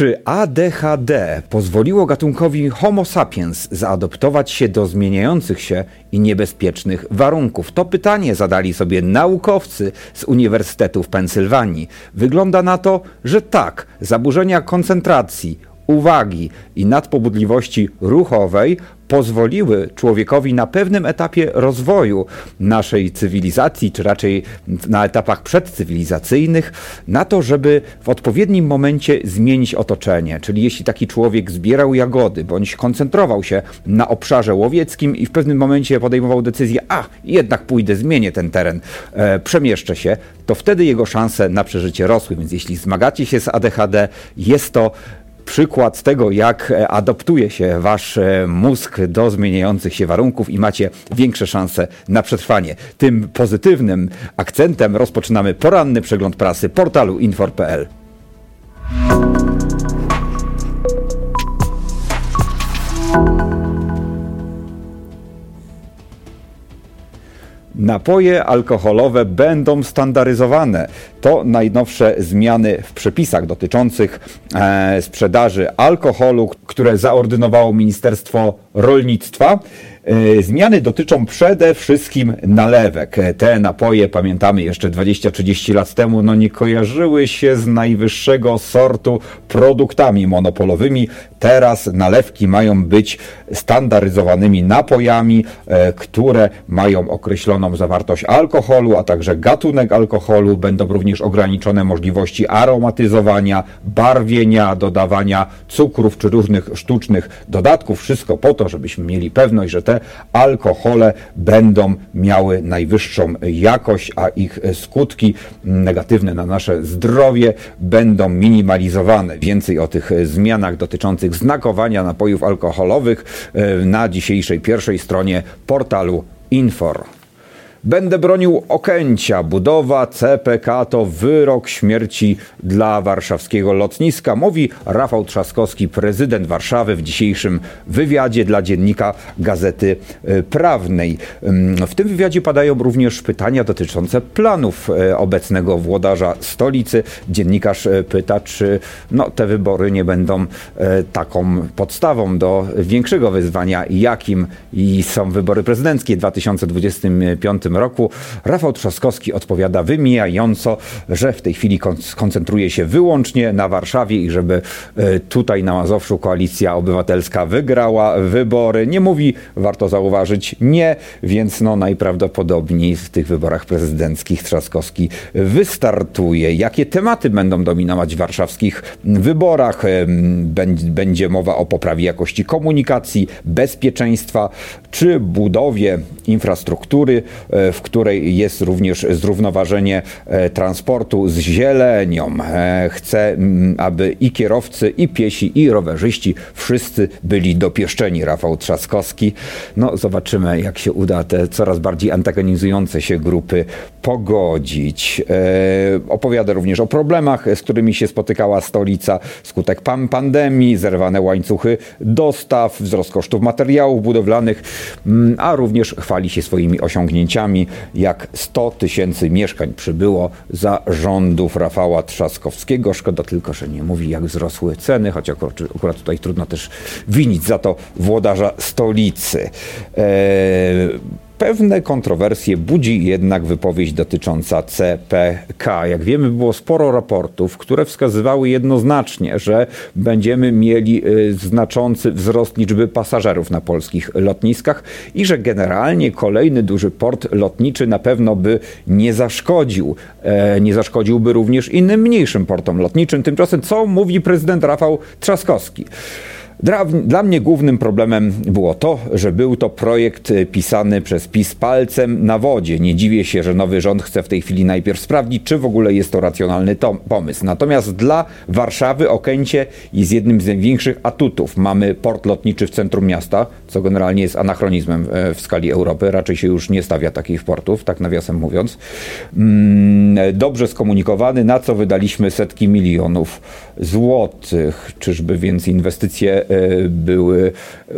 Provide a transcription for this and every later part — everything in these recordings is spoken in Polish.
Czy ADHD pozwoliło gatunkowi Homo sapiens zaadoptować się do zmieniających się i niebezpiecznych warunków? To pytanie zadali sobie naukowcy z Uniwersytetu w Pensylwanii. Wygląda na to, że tak, zaburzenia koncentracji, uwagi i nadpobudliwości ruchowej pozwoliły człowiekowi na pewnym etapie rozwoju naszej cywilizacji, czy raczej na etapach przedcywilizacyjnych, na to, żeby w odpowiednim momencie zmienić otoczenie. Czyli jeśli taki człowiek zbierał jagody, bądź koncentrował się na obszarze łowieckim i w pewnym momencie podejmował decyzję, a jednak pójdę, zmienię ten teren, e, przemieszczę się, to wtedy jego szanse na przeżycie rosły. Więc jeśli zmagacie się z ADHD, jest to przykład tego, jak e, adoptuje się wasz e, mózg do zmieniających się warunków i macie większe szanse na przetrwanie. Tym pozytywnym akcentem rozpoczynamy poranny przegląd prasy portalu infor.pl. Napoje alkoholowe będą standaryzowane. To najnowsze zmiany w przepisach dotyczących e, sprzedaży alkoholu, które zaordynowało Ministerstwo Rolnictwa. E, zmiany dotyczą przede wszystkim nalewek. Te napoje, pamiętamy jeszcze 20-30 lat temu, no nie kojarzyły się z najwyższego sortu produktami monopolowymi. Teraz nalewki mają być standaryzowanymi napojami, e, które mają określoną zawartość alkoholu, a także gatunek alkoholu. Będą również ograniczone możliwości aromatyzowania, barwienia, dodawania cukrów czy różnych sztucznych dodatków. Wszystko po to, żebyśmy mieli pewność, że te alkohole będą miały najwyższą jakość, a ich skutki negatywne na nasze zdrowie będą minimalizowane. Więcej o tych zmianach dotyczących znakowania napojów alkoholowych e, na dzisiejszej pierwszej stronie portalu Infor. Będę bronił Okęcia. Budowa CPK to wyrok śmierci dla warszawskiego lotniska, mówi Rafał Trzaskowski, prezydent Warszawy w dzisiejszym wywiadzie dla dziennika Gazety e, Prawnej. W tym wywiadzie padają również pytania dotyczące planów e, obecnego włodarza stolicy. Dziennikarz e, pyta, czy no, te wybory nie będą taką podstawą do większego wyzwania, jakim są wybory prezydenckie w 2025 roku. Rafał Trzaskowski odpowiada wymijająco, że w tej chwili koncentruje się wyłącznie na Warszawie i żeby e, tutaj na Mazowszu koalicja obywatelska wygrała wybory. Nie mówi, warto zauważyć, nie, więc no najprawdopodobniej w tych wyborach prezydenckich Trzaskowski wystartuje. Jakie tematy będą dominować w warszawskich wyborach? Będzie mowa o poprawie jakości komunikacji, bezpieczeństwa czy budowie infrastruktury e, w której jest również zrównoważenie e, transportu z zielenią. E, chcę, aby i kierowcy, i piesi, i rowerzyści wszyscy byli dopieszczeni. Rafał Trzaskowski. No, zobaczymy, jak się uda te coraz bardziej antagonizujące się grupy pogodzić. E, opowiada również o problemach, z którymi się spotykała stolica skutek pan pandemii, zerwane łańcuchy dostaw, wzrost kosztów materiałów budowlanych, a również chwali się swoimi osiągnięciami jak 100 tysięcy mieszkań przybyło za rządów Rafała Trzaskowskiego. Szkoda tylko, że nie mówi, jak wzrosły ceny, choć akurat, tutaj trudno też winić za to włodarza stolicy. Eee, Pewne kontrowersje budzi jednak wypowiedź dotycząca CPK. Jak wiemy, było sporo raportów, które wskazywały jednoznacznie, że będziemy mieli y, znaczący wzrost liczby pasażerów na polskich lotniskach i że generalnie kolejny duży port lotniczy na pewno by nie zaszkodził. E, nie zaszkodziłby również innym mniejszym portom lotniczym. Tymczasem co mówi prezydent Rafał Trzaskowski? Dla, dla, mnie głównym problemem było to, że był to projekt e, pisany przez PiS palcem na wodzie. Nie dziwię się, że nowy rząd chce w tej chwili najpierw sprawdzić, czy w ogóle jest to racjonalny to pomysł. Natomiast dla Warszawy Okęcie jest jednym z największych atutów. Mamy port lotniczy w centrum miasta, co generalnie jest anachronizmem e, w skali Europy. Raczej się już nie stawia takich portów, tak nawiasem mówiąc. Mm, dobrze skomunikowany, na co wydaliśmy setki milionów złotych. Czyżby więc inwestycje E, były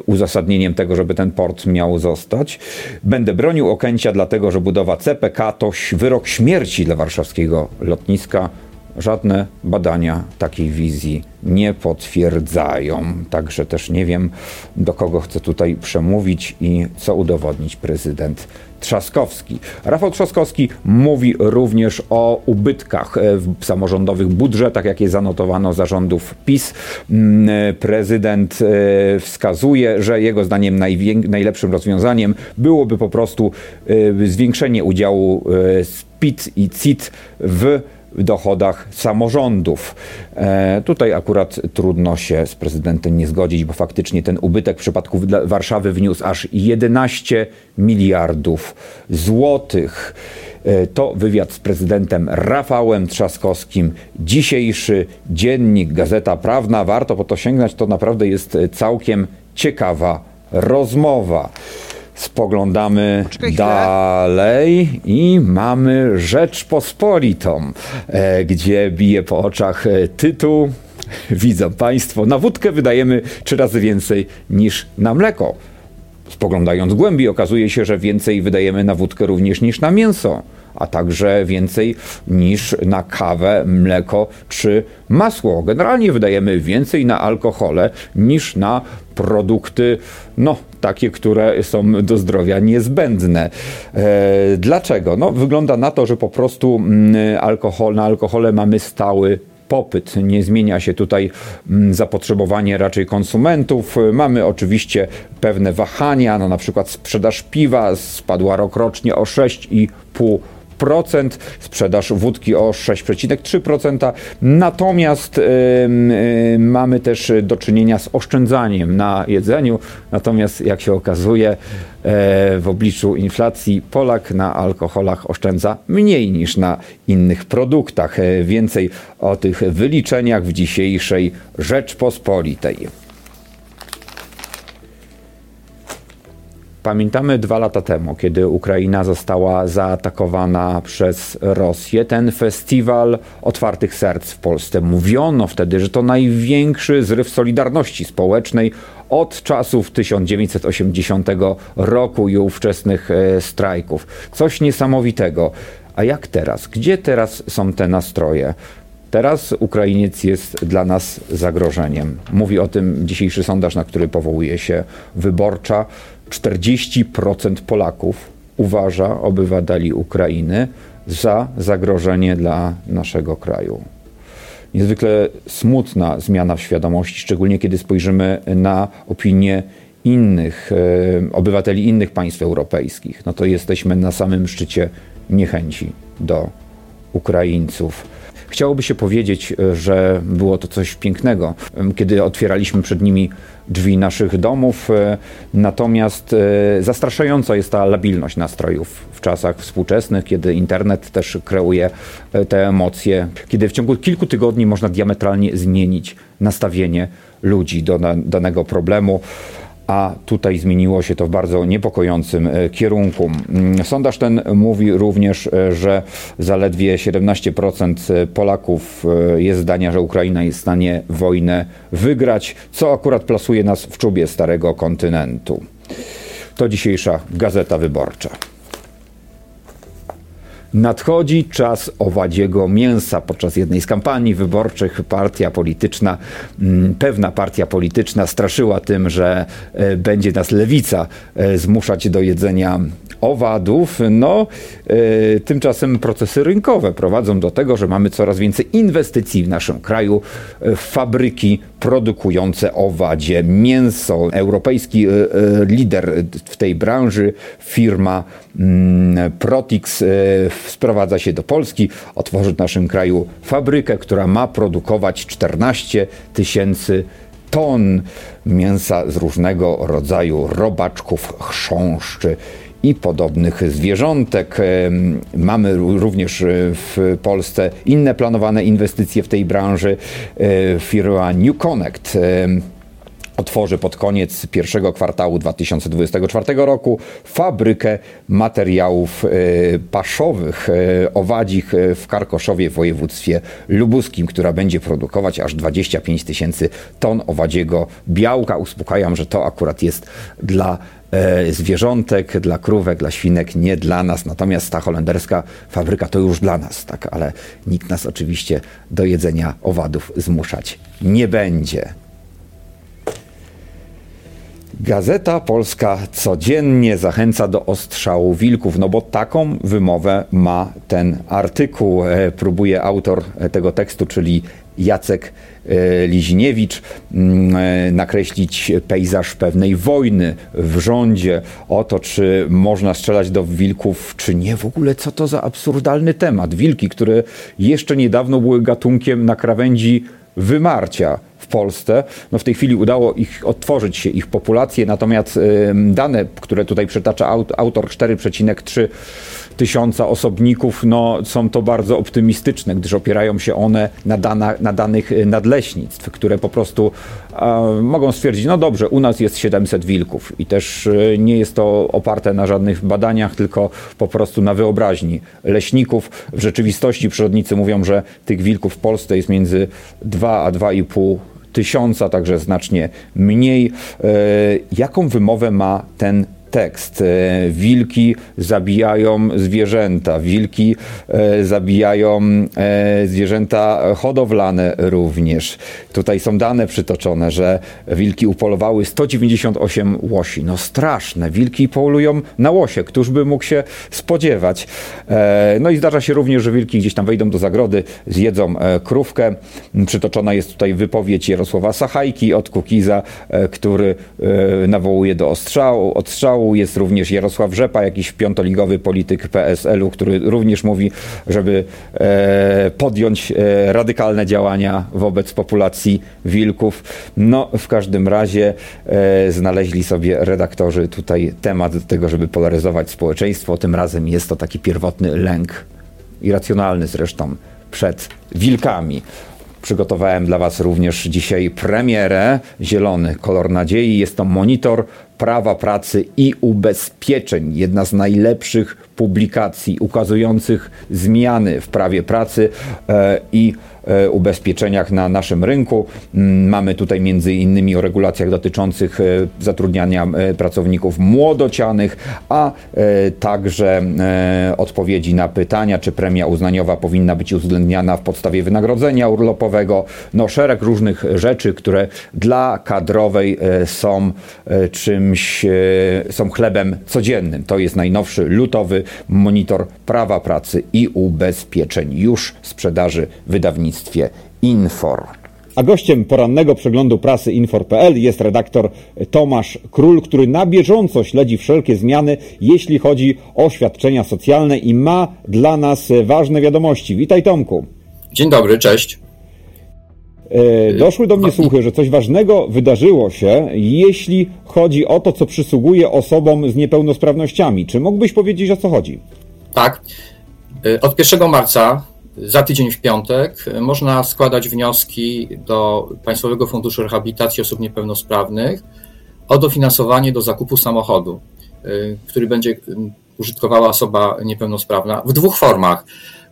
uzasadnieniem tego, żeby ten port miał zostać. Będę bronił Okęcia, dlatego że budowa CPK to wyrok śmierci dla warszawskiego lotniska żadne badania takiej wizji nie potwierdzają. Także też nie wiem, do kogo chce tutaj przemówić i co udowodnić prezydent Trzaskowski. Rafał Trzaskowski mówi również o ubytkach w samorządowych budżetach, jakie zanotowano zarządów PiS. Mm, prezydent e, wskazuje, że jego zdaniem najlepszym rozwiązaniem byłoby po prostu e, zwiększenie udziału e, PIT i CIT w dochodach samorządów. E, tutaj akurat trudno się z prezydentem nie zgodzić, bo faktycznie ten ubytek w przypadku Warszawy wniósł aż 11 miliardów złotych. E, to wywiad z prezydentem Rafałem Trzaskowskim. Dzisiejszy dziennik, Gazeta Prawna. Warto po to sięgnąć, to naprawdę jest całkiem ciekawa rozmowa. Spoglądamy dalej i mamy Rzeczpospolitą, e, gdzie bije po oczach e, tytuł. Widzą Państwo, na wódkę wydajemy trzy razy więcej niż na mleko. Spoglądając głębiej, okazuje się, że więcej wydajemy na wódkę również niż na mięso a także więcej niż na kawę, mleko czy masło. Generalnie wydajemy więcej na alkohole niż na produkty, no, takie, które są do zdrowia niezbędne. E, dlaczego? No, wygląda na to, że po prostu mm, alkohol, na alkohole mamy stały popyt, nie zmienia się tutaj mm, zapotrzebowanie raczej konsumentów. Mamy oczywiście pewne wahania, no na przykład sprzedaż piwa spadła rokrocznie o 6,5% sprzedaż wódki o 6,3%. Natomiast mamy też do czynienia z oszczędzaniem na jedzeniu. Natomiast jak się okazuje, yy, w obliczu inflacji Polak na alkoholach oszczędza mniej niż na innych produktach. Yy, więcej o tych wyliczeniach w dzisiejszej Rzeczpospolitej. Pamiętamy dwa lata temu, kiedy Ukraina została zaatakowana przez Rosję, ten festiwal otwartych serc w Polsce. Mówiono wtedy, że to największy zryw solidarności społecznej od czasów 1980 roku i ówczesnych e, strajków. Coś niesamowitego. A jak teraz? Gdzie teraz są te nastroje? Teraz Ukrainiec jest dla nas zagrożeniem. Mówi o tym dzisiejszy sondaż, na który powołuje się wyborcza. 40% Polaków uważa obywateli Ukrainy za zagrożenie dla naszego kraju. Niezwykle smutna zmiana w świadomości, szczególnie kiedy spojrzymy na opinię innych e, obywateli innych państw europejskich. No to jesteśmy na samym szczycie niechęci do Ukraińców. Chciałoby się powiedzieć, e, że było to coś pięknego, kiedy otwieraliśmy przed nimi drzwi naszych domów, e, natomiast e, zastraszająca jest ta labilność nastrojów w czasach współczesnych, kiedy internet też kreuje te emocje, kiedy w ciągu kilku tygodni można diametralnie zmienić nastawienie ludzi do danego problemu a tutaj zmieniło się to w bardzo niepokojącym e, kierunku. Mm, sondaż ten mówi również, e, że zaledwie 17% e, Polaków jest zdania, że Ukraina jest w stanie wojnę wygrać, co akurat plasuje nas w czubie starego kontynentu. To dzisiejsza Gazeta Wyborcza. Nadchodzi czas owadziego mięsa. Podczas jednej z kampanii wyborczych partia polityczna, mm, pewna partia polityczna straszyła tym, że e, będzie nas lewica e, zmuszać do jedzenia owadów. No, e, tymczasem procesy rynkowe prowadzą do tego, że mamy coraz więcej inwestycji w naszym kraju w fabryki produkujące owadzie mięso. Europejski lider w tej branży, firma mm, Protix, sprowadza się do Polski, otworzy w naszym kraju fabrykę, która ma produkować 14 tysięcy ton mięsa z różnego rodzaju robaczków, chrząszczy i podobnych zwierzątek. Mamy również w Polsce inne planowane inwestycje w tej branży. E, firma New Connect otworzy pod koniec pierwszego kwartału 2024 roku fabrykę materiałów e, paszowych, e, owadzich e, w Karkoszowie w województwie lubuskim, która będzie produkować aż 25 tysięcy ton owadziego białka. Uspokajam, że to akurat jest dla zwierzątek, dla krówek, dla świnek, nie dla nas. Natomiast ta holenderska fabryka to już dla nas, tak, ale nikt nas oczywiście do jedzenia owadów zmuszać nie będzie. Gazeta Polska codziennie zachęca do ostrzału wilków, no bo taką wymowę ma ten artykuł. E, próbuje autor tego tekstu, czyli Jacek e, Liźniewicz, mm, e, nakreślić pejzaż pewnej wojny w rządzie, o to, czy można strzelać do wilków, czy nie. W ogóle co to za absurdalny temat. Wilki, które jeszcze niedawno były gatunkiem na krawędzi wymarcia w Polsce. No w tej chwili udało ich odtworzyć się, ich populację, natomiast dane, które tutaj przytacza autor 4,3 tysiąca osobników, no, są to bardzo optymistyczne, gdyż opierają się one na, dana, na danych y, nadleśnictw, które po prostu mogą stwierdzić, no dobrze, u nas jest 700 wilków i też y, nie jest to oparte na żadnych badaniach, tylko po prostu na wyobraźni leśników. W rzeczywistości przyrodnicy mówią, że tych wilków w Polsce jest między 2 a 2,5 tysiąca, także znacznie mniej. E, jaką wymowę ma ten tekst. E, wilki zabijają zwierzęta, wilki e, zabijają e, zwierzęta hodowlane również. Tutaj są dane przytoczone, że wilki upolowały 198 łosi. No straszne, wilki polują na łosie, któż by mógł się spodziewać. No i zdarza się również, że wilki gdzieś tam wejdą do zagrody, zjedzą krówkę. Przytoczona jest tutaj wypowiedź Jarosława Sachajki od Kukiza, który nawołuje do ostrzału, odstrzału jest również Jarosław Rzepa, jakiś piątoligowy polityk PSL-u, który również mówi, żeby e, podjąć e, radykalne działania wobec populacji wilków. No, w każdym razie e, znaleźli sobie redaktorzy tutaj temat do tego, żeby polaryzować społeczeństwo. Tym razem jest to taki pierwotny lęk, irracjonalny zresztą, przed wilkami. Przygotowałem dla Was również dzisiaj premierę. Zielony kolor nadziei. Jest to monitor prawa pracy i ubezpieczeń. Jedna z najlepszych publikacji ukazujących zmiany w prawie pracy e, i ubezpieczeniach na naszym rynku. Mm, mamy tutaj między innymi o regulacjach dotyczących e, zatrudniania pracowników młodocianych, a także odpowiedzi na pytania, czy premia uznaniowa powinna być uwzględniana w podstawie wynagrodzenia urlopowego. No szereg różnych rzeczy, które dla kadrowej są czymś, są chlebem codziennym. To jest najnowszy lutowy monitor prawa pracy i ubezpieczeń już sprzedaży w wydawnictwie Infor. A gościem porannego przeglądu prasy Infor.pl jest redaktor Tomasz Król, który na bieżąco śledzi wszelkie zmiany, jeśli chodzi o świadczenia socjalne i ma dla nas ważne wiadomości. Witaj Tomku. Dzień dobry, cześć. E, doszły do mnie słuchy, że coś ważnego wydarzyło się, jeśli chodzi o to, co przysługuje osobom z niepełnosprawnościami. Czy mógłbyś powiedzieć, o co chodzi? Tak. E, od 1 marca, za tydzień w piątek, można składać wnioski do Państwowego Funduszu Rehabilitacji Osób Niepełnosprawnych o dofinansowanie do zakupu samochodu, e, który będzie użytkowała osoba niepełnosprawna w dwóch formach.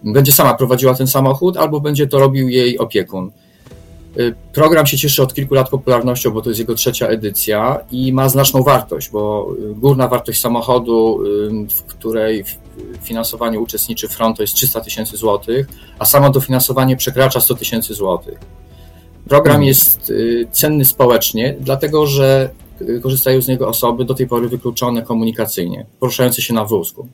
Będzie sama prowadziła ten samochód, albo będzie to robił jej opiekun. Y, program się cieszy od kilku lat popularnością, bo to jest jego trzecia edycja i ma znaczną wartość, bo y, górna wartość samochodu, y, w której w finansowaniu uczestniczy front, to jest 300 tysięcy złotych, a samo dofinansowanie przekracza 100 tysięcy złotych. Program mhm. jest cenny społecznie, dlatego że korzystają z niego osoby do tej pory wykluczone komunikacyjnie, poruszające się na wózku.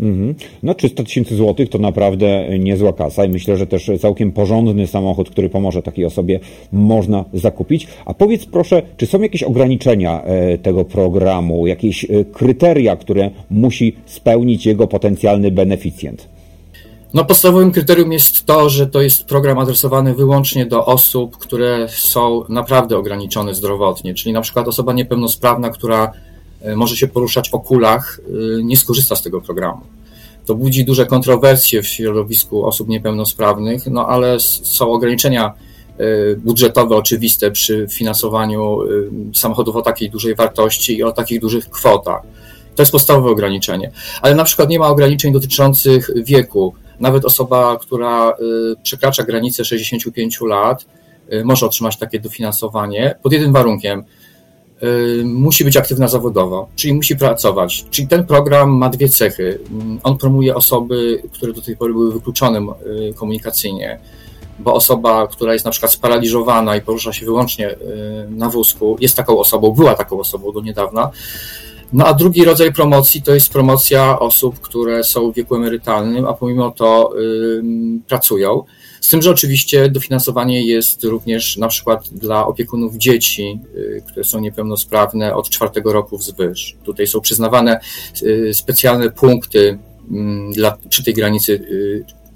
Mhm. No 300 tysięcy złotych to naprawdę niezła kasa i myślę, że też całkiem porządny samochód, który pomoże takiej osobie można zakupić. A powiedz proszę, czy są jakieś ograniczenia e, tego programu, jakieś e, kryteria, które musi spełnić jego potencjalny beneficjent? No, podstawowym kryterium jest to, że to jest program adresowany wyłącznie do osób, które są naprawdę ograniczone zdrowotnie, czyli na przykład osoba niepełnosprawna, która E, może się poruszać o kulach, e, nie skorzysta z tego programu. To budzi duże kontrowersje w środowisku osób niepełnosprawnych, no ale są ograniczenia budżetowe oczywiste przy finansowaniu samochodów o takiej dużej wartości i o takich dużych kwotach. To jest podstawowe ograniczenie. Ale na przykład nie ma ograniczeń dotyczących wieku. Nawet osoba, która przekracza granicę 65 lat, może otrzymać takie dofinansowanie pod jednym warunkiem musi być aktywna zawodowo, czyli musi pracować. Czyli ten program ma dwie cechy. Mm, on promuje osoby, które do tej pory były wykluczone y, komunikacyjnie, bo osoba, która jest na przykład sparaliżowana i porusza się wyłącznie y, na wózku, jest taką osobą, była taką osobą do niedawna. No a drugi rodzaj promocji to jest promocja osób, które są w wieku emerytalnym, a pomimo to pracują. Z tym, że oczywiście dofinansowanie jest również na przykład dla opiekunów dzieci, y, które są niepełnosprawne od czwartego roku wzwyż. Tutaj są przyznawane y, specjalne punkty mm, dla, przy tej granicy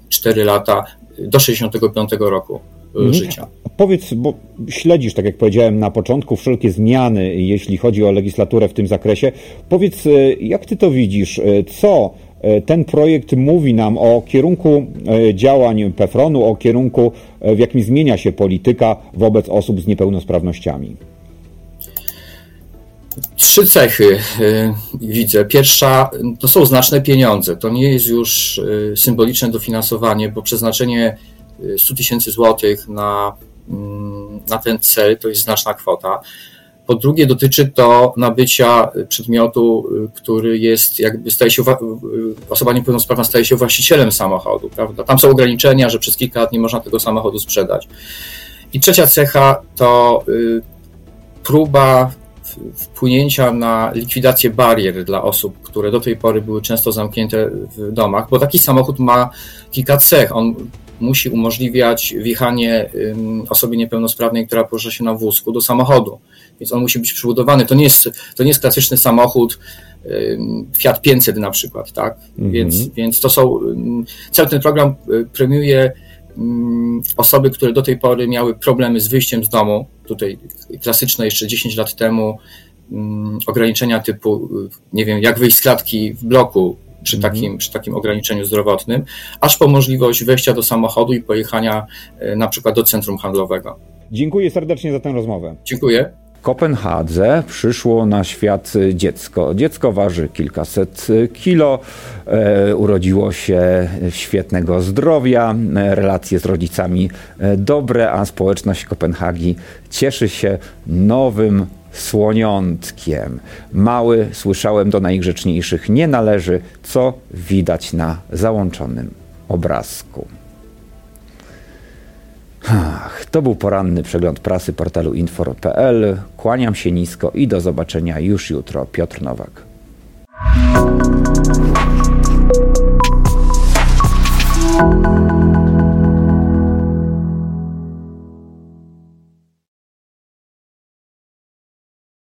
4 y, lata do 65 roku mhm. życia. Powiedz, bo śledzisz, tak jak powiedziałem na początku, wszelkie zmiany, jeśli chodzi o legislaturę w tym zakresie. Powiedz, jak ty to widzisz? Co ten projekt mówi nam o kierunku e, działań PEFRON-u, o kierunku, e, w jakim zmienia się polityka wobec osób z niepełnosprawnościami. Trzy cechy widzę. Pierwsza to są znaczne pieniądze. To nie jest już symboliczne dofinansowanie, bo przeznaczenie 100 tysięcy złotych na, mm, na ten cel to jest znaczna kwota. Po drugie, dotyczy to nabycia przedmiotu, który jest, jakby staje się, osoba niepełnosprawna staje się właścicielem samochodu, prawda? Tam są ograniczenia, że przez kilka lat nie można tego samochodu sprzedać. I trzecia cecha to y, próba wpłynięcia na likwidację barier dla osób, które do tej pory były często zamknięte w domach, bo taki samochód ma kilka cech. On musi umożliwiać wjechanie osobie niepełnosprawnej, która porusza się na wózku, do samochodu. Więc on musi być przybudowany. To nie jest, to nie jest klasyczny samochód Fiat 500 na przykład, tak? Mhm. Więc, więc to są. Cały ten program y, premiuje osoby, które do tej pory miały problemy z wyjściem z domu. Tutaj klasyczne jeszcze 10 lat temu ograniczenia typu, y, nie wiem, jak wyjść z klatki w bloku, przy mhm. takim, przy takim ograniczeniu zdrowotnym, aż po możliwość wejścia do samochodu i pojechania e, na przykład do centrum handlowego. Dziękuję serdecznie za tę rozmowę. Dziękuję. Kopenhadze przyszło na świat dziecko. Dziecko waży kilkaset kilo, e, urodziło się świetnego zdrowia, e, relacje z rodzicami dobre, a społeczność Kopenhagi cieszy się nowym słoniątkiem. Mały, słyszałem, do najgrzeczniejszych nie należy, co widać na załączonym obrazku. Ach, to był poranny przegląd prasy portalu infor.pl. Kłaniam się nisko i do zobaczenia już jutro. Piotr Nowak.